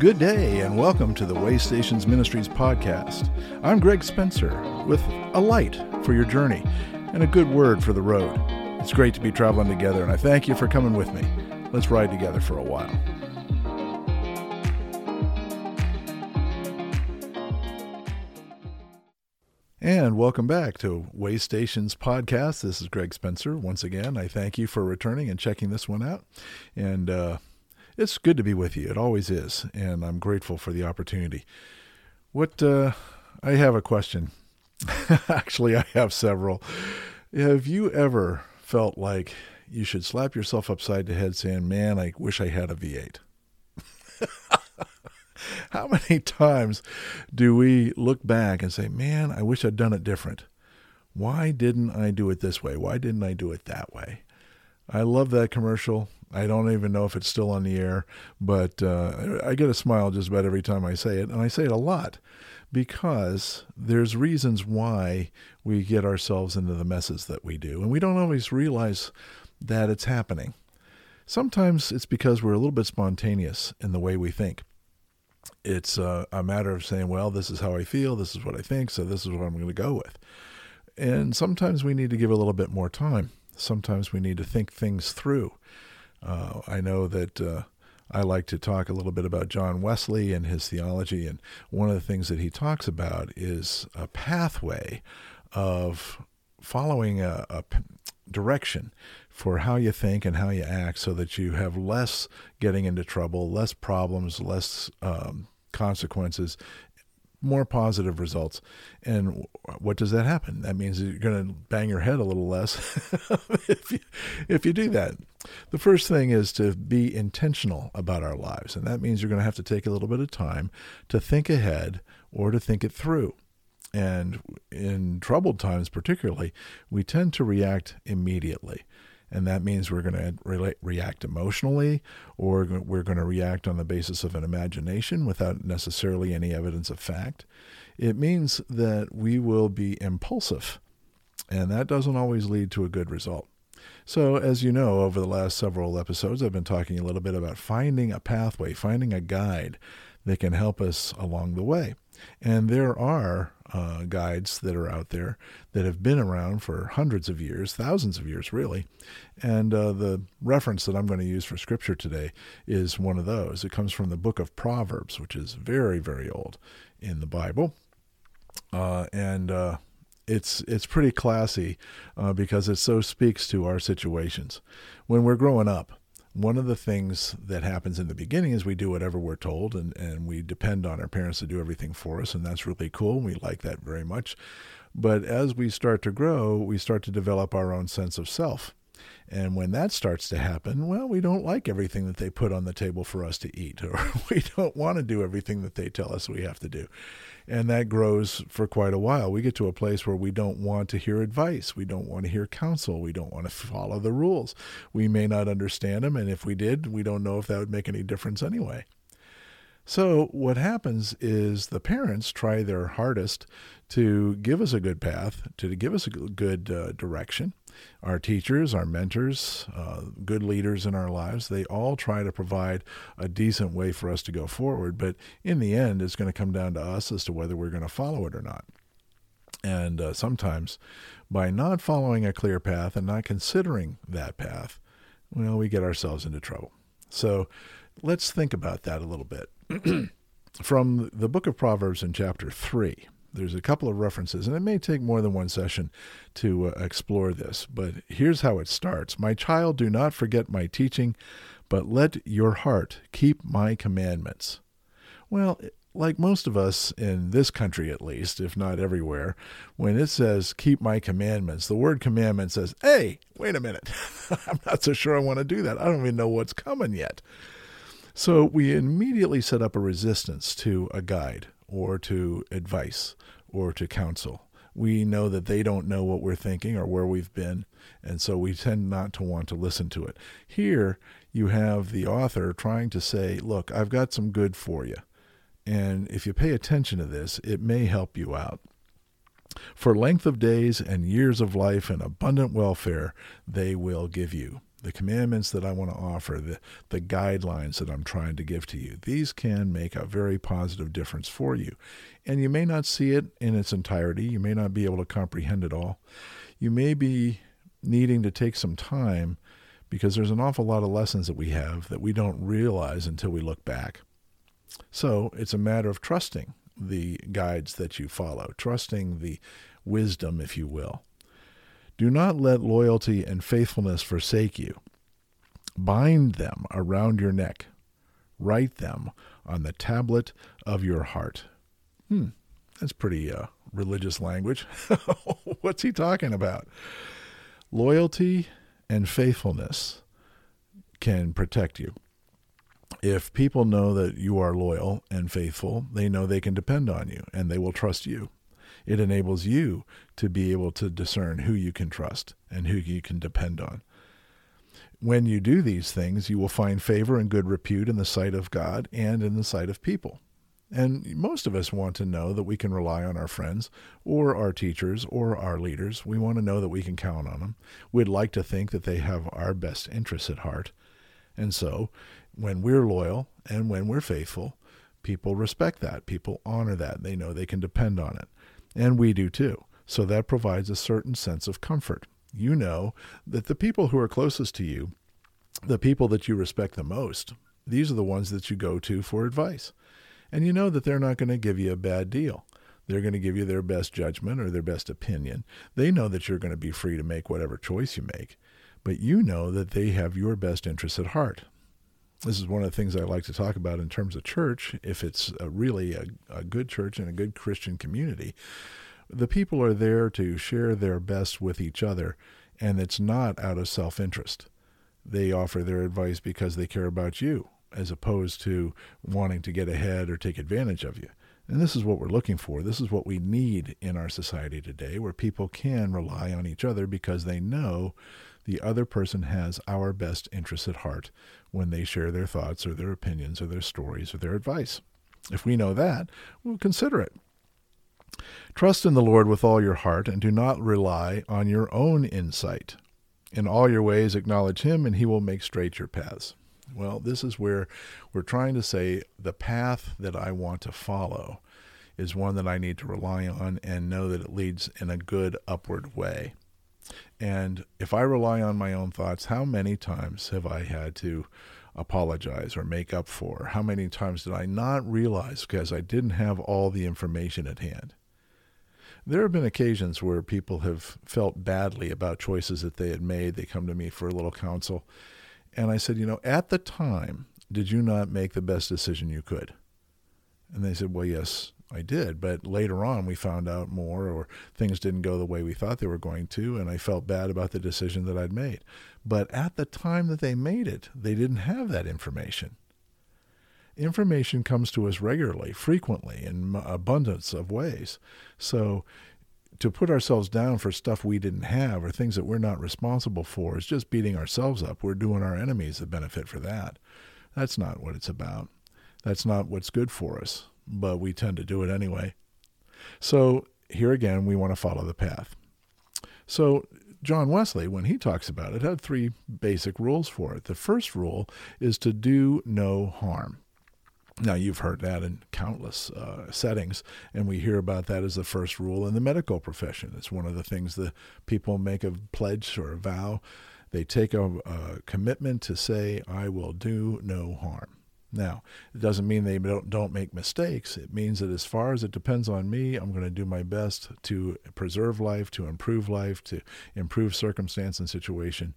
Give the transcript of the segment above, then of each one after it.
Good day, and welcome to the Way Stations Ministries podcast. I'm Greg Spencer with a light for your journey and a good word for the road. It's great to be traveling together, and I thank you for coming with me. Let's ride together for a while. And welcome back to Way Stations podcast. This is Greg Spencer. Once again, I thank you for returning and checking this one out. And uh, it's good to be with you. It always is. And I'm grateful for the opportunity. What, uh, I have a question. Actually, I have several. Have you ever felt like you should slap yourself upside the head saying, Man, I wish I had a V8? How many times do we look back and say, man, I wish I'd done it different? Why didn't I do it this way? Why didn't I do it that way? I love that commercial. I don't even know if it's still on the air, but uh, I get a smile just about every time I say it, and I say it a lot because there's reasons why we get ourselves into the messes that we do, and we don't always realize that it's happening. Sometimes it's because we're a little bit spontaneous in the way we think it's uh, a matter of saying, well, this is how I feel, this is what I think, so this is what I'm going to go with. And sometimes we need to give a little bit more time. Sometimes we need to think things through. Uh, I know that uh, I like to talk a little bit about John Wesley and his theology, and one of the things that he talks about is a pathway of following a, direction for how you think and how you act so that you have less getting into trouble, less problems, less um, consequences, more positive results. And what does that happen? That means you're going to bang your head a little less if, you, if you do that. The first thing is to be intentional about our lives. And that means you're going to have to take a little bit of time to think ahead or to think it through. And in troubled times, particularly, we tend to react immediately and that means we're going to re- react emotionally or we're going to react on the basis of an imagination without necessarily any evidence of fact. It means that we will be impulsive, and that doesn't always lead to a good result. So, as you know, over the last several episodes, I've been talking a little bit about finding a pathway, finding a guide that can help us along the way. And there are uh, guides that are out there that have been around for hundreds of years, thousands of years, really. And uh, the reference that I'm going to use for scripture today is one of those. It comes from the book of Proverbs, which is very, very old in the Bible. Uh, and uh, it's it's pretty classy uh, because it so speaks to our situations. When we're growing up, one of the things that happens in the beginning is we do whatever we're told and, and we depend on our parents to do everything for us, and that's really cool. And We like that very much. But as we start to grow, we start to develop our own sense of self. And when that starts to happen, well, we don't like everything that they put on the table for us to eat, or we don't want to do everything that they tell us we have to do. And that grows for quite a while. We get to a place where we don't want to hear advice. We don't want to hear counsel. We don't want to follow the rules. We may not understand them. And if we did, we don't know if that would make any difference anyway. So, what happens is the parents try their hardest to give us a good path, to give us a good uh, direction. Our teachers, our mentors, uh, good leaders in our lives, they all try to provide a decent way for us to go forward. But in the end, it's going to come down to us as to whether we're going to follow it or not. And uh, sometimes, by not following a clear path and not considering that path, well, we get ourselves into trouble. So let's think about that a little bit. From the book of Proverbs in chapter 3, there's a couple of references, and it may take more than one session to uh, explore this, but here's how it starts My child, do not forget my teaching, but let your heart keep my commandments. Well, like most of us in this country at least, if not everywhere, when it says keep my commandments, the word commandment says, hey, wait a minute. I'm not so sure I want to do that. I don't even know what's coming yet. So we immediately set up a resistance to a guide or to advice or to counsel. We know that they don't know what we're thinking or where we've been, and so we tend not to want to listen to it. Here, you have the author trying to say, Look, I've got some good for you. And if you pay attention to this, it may help you out. For length of days and years of life and abundant welfare, they will give you. The commandments that I want to offer, the, the guidelines that I'm trying to give to you, these can make a very positive difference for you. And you may not see it in its entirety. You may not be able to comprehend it all. You may be needing to take some time because there's an awful lot of lessons that we have that we don't realize until we look back. So it's a matter of trusting the guides that you follow, trusting the wisdom, if you will. Do not let loyalty and faithfulness forsake you. Bind them around your neck. Write them on the tablet of your heart. Hmm, that's pretty uh, religious language. What's he talking about? Loyalty and faithfulness can protect you. If people know that you are loyal and faithful, they know they can depend on you and they will trust you. It enables you to be able to discern who you can trust and who you can depend on. When you do these things, you will find favor and good repute in the sight of God and in the sight of people. And most of us want to know that we can rely on our friends or our teachers or our leaders. We want to know that we can count on them. We'd like to think that they have our best interests at heart. And so, when we're loyal and when we're faithful, people respect that. People honor that. They know they can depend on it. And we do too. So that provides a certain sense of comfort. You know that the people who are closest to you, the people that you respect the most, these are the ones that you go to for advice. And you know that they're not going to give you a bad deal. They're going to give you their best judgment or their best opinion. They know that you're going to be free to make whatever choice you make, but you know that they have your best interests at heart. This is one of the things I like to talk about in terms of church. If it's a really a, a good church and a good Christian community, the people are there to share their best with each other, and it's not out of self interest. They offer their advice because they care about you, as opposed to wanting to get ahead or take advantage of you. And this is what we're looking for. This is what we need in our society today, where people can rely on each other because they know the other person has our best interests at heart when they share their thoughts or their opinions or their stories or their advice. If we know that, we'll consider it. Trust in the Lord with all your heart and do not rely on your own insight. In all your ways, acknowledge Him, and He will make straight your paths. Well, this is where we're trying to say the path that I want to follow is one that I need to rely on and know that it leads in a good upward way. And if I rely on my own thoughts, how many times have I had to apologize or make up for? How many times did I not realize because I didn't have all the information at hand? There have been occasions where people have felt badly about choices that they had made. They come to me for a little counsel. And I said, You know, at the time, did you not make the best decision you could? And they said, Well, yes, I did. But later on, we found out more, or things didn't go the way we thought they were going to, and I felt bad about the decision that I'd made. But at the time that they made it, they didn't have that information. Information comes to us regularly, frequently, in abundance of ways. So to put ourselves down for stuff we didn't have or things that we're not responsible for is just beating ourselves up. We're doing our enemies the benefit for that. That's not what it's about. That's not what's good for us but we tend to do it anyway. So here again, we want to follow the path. So John Wesley, when he talks about it, had three basic rules for it. The first rule is to do no harm. Now, you've heard that in countless uh, settings, and we hear about that as the first rule in the medical profession. It's one of the things that people make a pledge or a vow. They take a, a commitment to say, I will do no harm. Now, it doesn't mean they don't, don't make mistakes. It means that as far as it depends on me, I'm going to do my best to preserve life, to improve life, to improve circumstance and situation.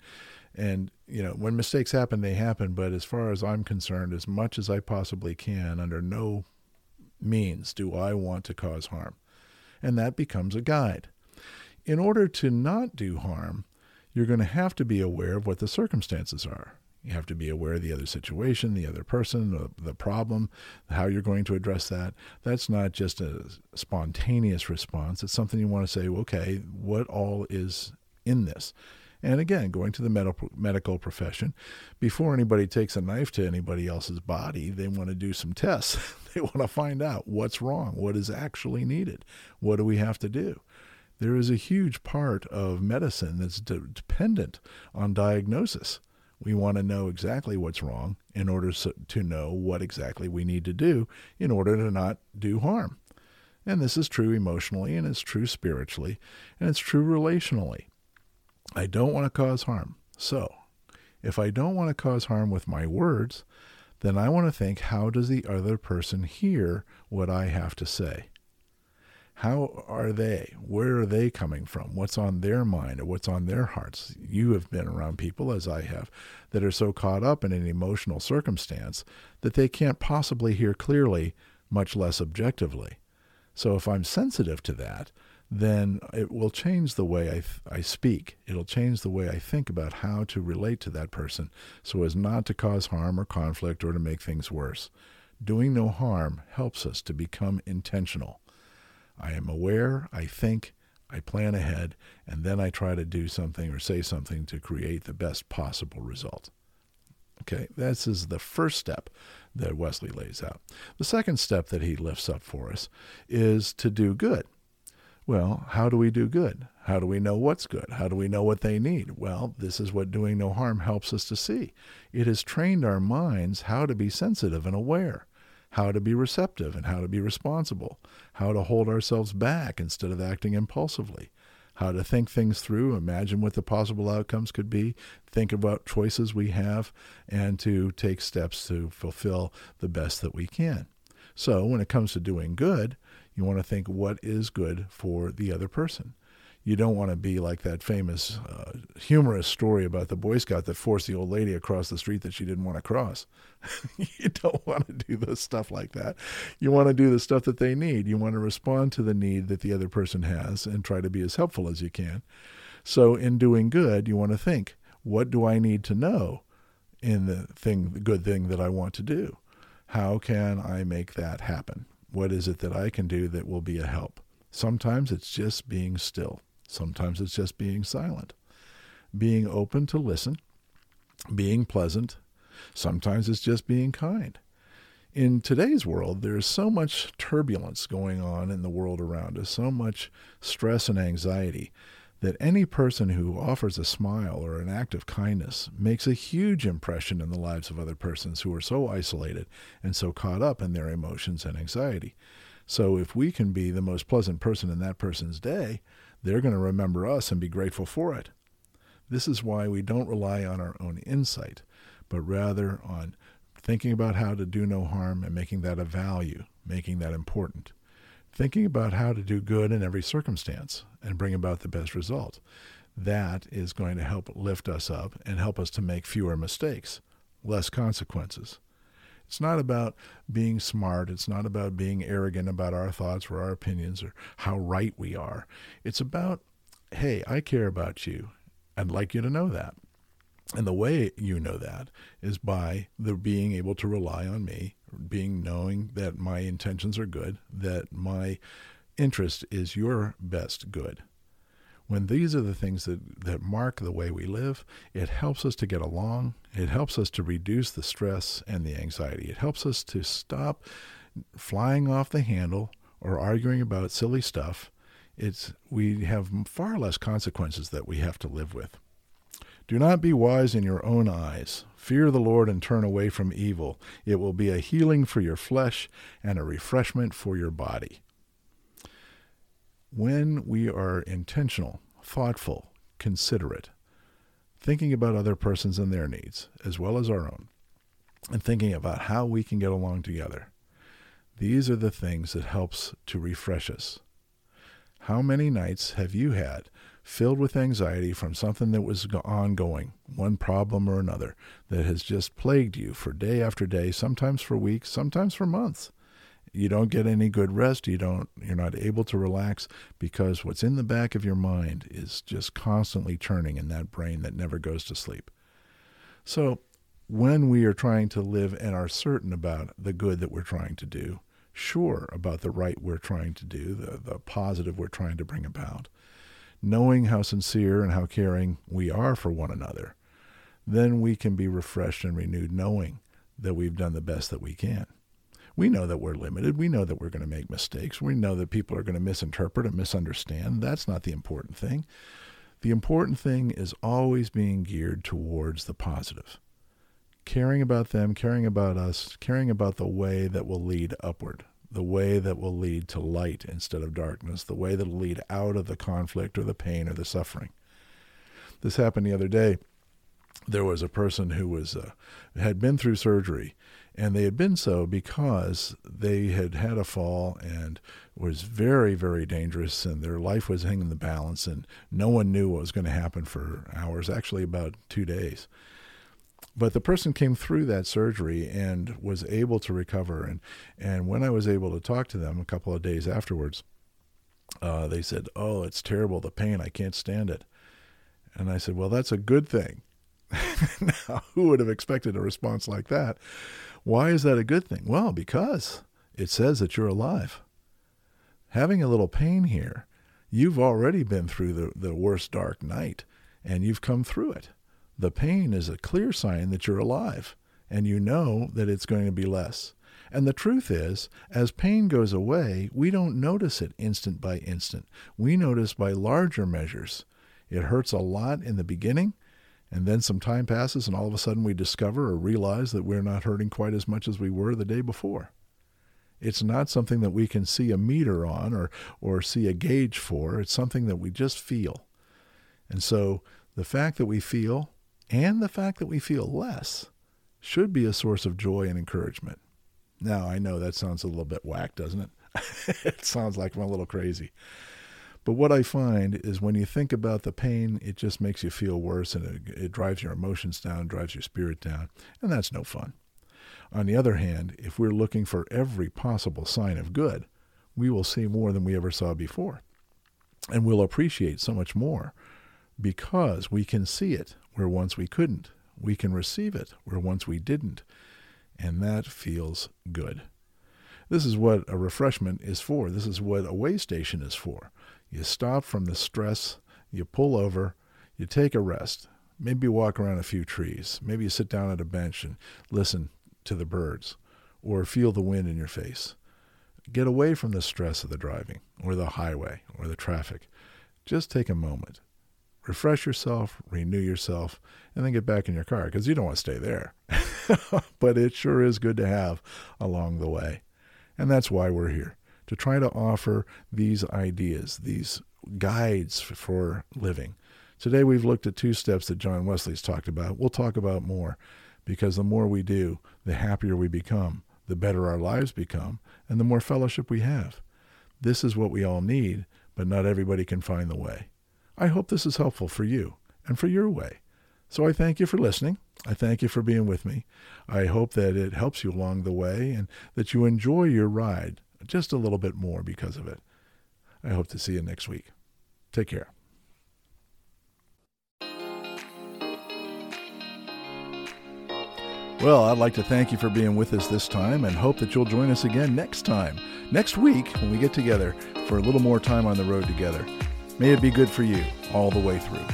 And, you know, when mistakes happen, they happen. But as far as I'm concerned, as much as I possibly can, under no means do I want to cause harm. And that becomes a guide. In order to not do harm, you're going to have to be aware of what the circumstances are. You have to be aware of the other situation, the other person, the, problem, how you're going to address that. That's not just a spontaneous response. It's something you want to say, okay, what all is in this? And again, going to the medical medical profession, before anybody takes a knife to anybody else's body, they want to do some tests. they want to find out what's wrong, what is actually needed, what do we have to do. There is a huge part of medicine that's de- dependent on diagnosis We want to know exactly what's wrong in order to know what exactly we need to do in order to not do harm. And this is true emotionally, and it's true spiritually, and it's true relationally. I don't want to cause harm. So, if I don't want to cause harm with my words, then I want to think how does the other person hear what I have to say? How are they? Where are they coming from? What's on their mind or what's on their hearts? You have been around people, as I have, that are so caught up in an emotional circumstance that they can't possibly hear clearly, much less objectively. So if I'm sensitive to that, then it will change the way I, th- I speak. It'll change the way I think about how to relate to that person so as not to cause harm or conflict or to make things worse. Doing no harm helps us to become intentional. I am aware, I think, I plan ahead, and then I try to do something or say something to create the best possible result. Okay, this is the first step that Wesley lays out. The second step that he lifts up for us is to do good. Well, how do we do good? How do we know what's good? How do we know what they need? Well, this is what doing no harm helps us to see. It has trained our minds how to be sensitive and aware, how to be receptive and how to be responsible, how to hold ourselves back instead of acting impulsively, how to think things through, imagine what the possible outcomes could be, think about choices we have, and to take steps to fulfill the best that we can. So, when it comes to doing good, you want to think what is good for the other person. You don't want to be like that famous uh, humorous story about the Boy Scout that forced the old lady across the street that she didn't want to cross. you don't want to do the stuff like that. You want to do the stuff that they need. You want to respond to the need that the other person has and try to be as helpful as you can. So, in doing good, you want to think, what do I need to know in the thing, the good thing that I want to do? How can I make that happen? What is it that I can do that will be a help? Sometimes it's just being still. Sometimes it's just being silent. Being open to listen, being pleasant. Sometimes it's just being kind. In today's world, there's so much turbulence going on in the world around us, so much stress and anxiety that any person who offers a smile or an act of kindness makes a huge impression in the lives of other persons who are so isolated and so caught up in their emotions and anxiety. So if we can be the most pleasant person in that person's day, they're going to remember us and be grateful for it. This is why we don't rely on our own insight, but rather on thinking about how to do no harm and making that a value, making that important thinking about how to do good in every circumstance and bring about the best result. That is going to help lift us up and help us to make fewer mistakes, less consequences. It's not about being smart. It's not about being arrogant about our thoughts or our opinions or how right we are. It's about, hey, I care about you. I'd like you to know that. And the way you know that is by the being able to rely on me being knowing that my intentions are good, that my interest is your best good. When these are the things that, that mark the way we live, it helps us to get along. It helps us to reduce the stress and the anxiety. It helps us to stop flying off the handle or arguing about silly stuff. It's we have far less consequences that we have to live with. Do not be wise in your own eyes. Fear the Lord and turn away from evil. It will be a healing for your flesh and a refreshment for your body. When we are intentional, thoughtful, considerate, thinking about other persons and their needs, as well as our own, and thinking about how we can get along together, these are the things that helps to refresh us. How many nights have you had filled with anxiety from something that was ongoing, one problem or another, that has just plagued you for day after day, sometimes for weeks, sometimes for months. You don't get any good rest, you don't you're not able to relax because what's in the back of your mind is just constantly churning in that brain that never goes to sleep. So, when we are trying to live and are certain about the good that we're trying to do, sure about the right we're trying to do, the, the positive we're trying to bring about, knowing how sincere and how caring we are for one another, then we can be refreshed and renewed knowing that we've done the best that we can. We know that we're limited. We know that we're going to make mistakes. We know that people are going to misinterpret and misunderstand. That's not the important thing. The important thing is always being geared towards the positive. Caring about them, caring about us, caring about the way that will lead upward, the way that will lead to light instead of darkness, the way that will lead out of the conflict or the pain or the suffering. This happened the other day. There was a person who was uh, had been through surgery, and they had been so because they had had a fall and was very very dangerous, and their life was hanging in the balance, and no one knew what was going to happen for hours, actually about two days. But the person came through that surgery and was able to recover and and when i was able to talk to them a couple of days afterwards uh, they said oh it's terrible the pain i can't stand it. And i said well that's a good thing now who would have expected a response like that why is that a good thing well because it says that you're alive having a little pain here you've already been through the, the worst dark night and you've come through it the pain is a clear sign that you're alive and you know that it's going to be less. And the truth is, as pain goes away, we don't notice it instant by instant. We notice by larger measures. It hurts a lot in the beginning, and then some time passes, and all of a sudden we discover or realize that we're not hurting quite as much as we were the day before. It's not something that we can see a meter on or, or see a gauge for. It's something that we just feel. And so the fact that we feel and the fact that we feel less should be a source of joy and encouragement. Now, I know that sounds a little bit whack, doesn't it? it sounds like I'm a little crazy. But what I find is when you think about the pain, it just makes you feel worse and it, it drives your emotions down, drives your spirit down, and that's no fun. On the other hand, if we're looking for every possible sign of good, we will see more than we ever saw before. And we'll appreciate so much more because we can see it where once we couldn't. We can receive it where once we didn't. And that feels good. This is what a refreshment is for. This is what a way station is for. You stop from the stress, you pull over, you take a rest, maybe you walk around a few trees, maybe you sit down at a bench and listen to the birds or feel the wind in your face. Get away from the stress of the driving or the highway or the traffic. Just take a moment refresh yourself, renew yourself, and then get back in your car because you don't want to stay there. but it sure is good to have along the way. And that's why we're here to try to offer these ideas, these guides for living. Today we've looked at two steps that John Wesley's talked about. We'll talk about more because the more we do, the happier we become, the better our lives become, and the more fellowship we have. This is what we all need, but not everybody can find the way. I hope this is helpful for you and for your way. So I thank you for listening. I thank you for being with me. I hope that it helps you along the way and that you enjoy your ride just a little bit more because of it. I hope to see you next week. Take care. Well, I'd like to thank you for being with us this time and hope that you'll join us again next time, next week, when we get together for a little more time on the road together. May it be good for you all the way through.